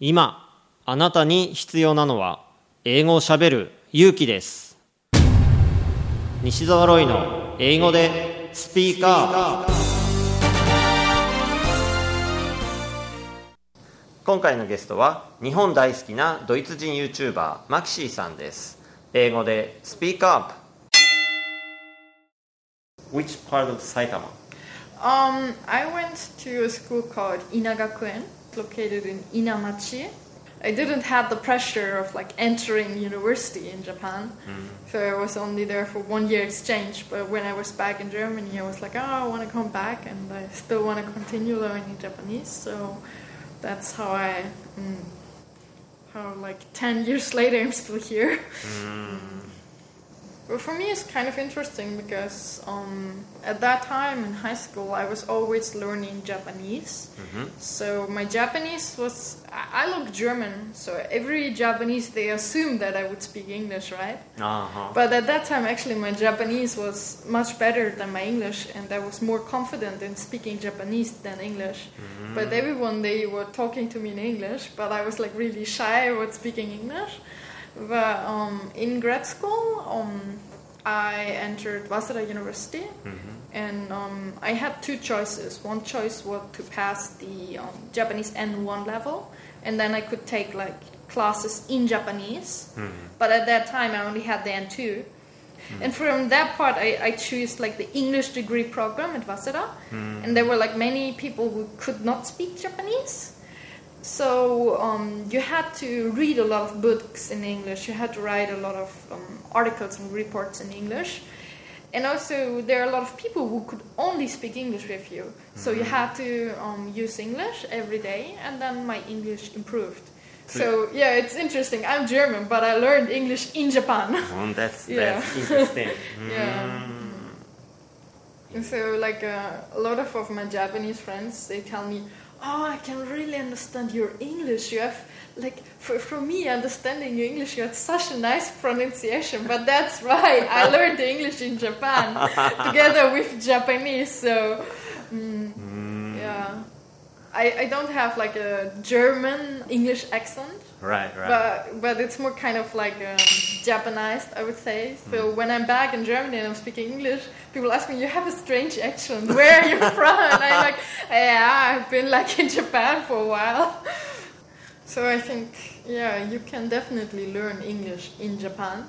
今あなたに必要なのは英語をしゃべる勇気です。西澤ロイの英語でスピーカー。今回のゲストは日本大好きなドイツ人 YouTuber マキシーさんです。英語でスピーカー Which part of Saitama? Um, I went to a school called Inagakuen, located in Inamachi. I didn't have the pressure of like entering university in Japan, so I was only there for one year exchange. But when I was back in Germany, I was like, oh, I want to come back, and I still want to continue learning Japanese. So that's how I, mm, how like ten years later, I'm still here. Well, for me, it's kind of interesting because um, at that time in high school, I was always learning Japanese. Mm-hmm. So my Japanese was, I look German, so every Japanese, they assume that I would speak English, right? あーは But at that time, actually, my Japanese was much better than my English, and I was more confident in speaking Japanese than English. Mm-hmm. But everyone they were talking to me in English, but I was like really shy about speaking English. But um, in grad school, um, I entered Waseda University, and um, I had two choices. One choice was to pass the um, Japanese N1 level, and then I could take like classes in Japanese. But at that time, I only had the N2. And from that part, I, I chose like the English degree program at Waseda, and there were like many people who could not speak Japanese. So um, you had to read a lot of books in English. You had to write a lot of um, articles and reports in English. And also, there are a lot of people who could only speak English with you. So you had to um, use English every day, and then my English improved. So yeah, it's interesting. I'm German, but I learned English in Japan. Oh, that's, Yeah. that's interesting. Yeah. And so, like uh, a lot of, of my Japanese friends, they tell me, "Oh, I can really understand your English. You have like for, for me understanding your English, you have such a nice pronunciation." But that's right. I learned the English in Japan together with Japanese. So, mm, yeah, I I don't have like a German English accent. Right, right. But but it's more kind of like um, Japanized, I would say. So when I'm back in Germany and I'm speaking English, people ask me, "You have a strange accent. Where are you from?" And I'm like, "Yeah, I've been like in Japan for a while." So I think, yeah, you can definitely learn English in Japan.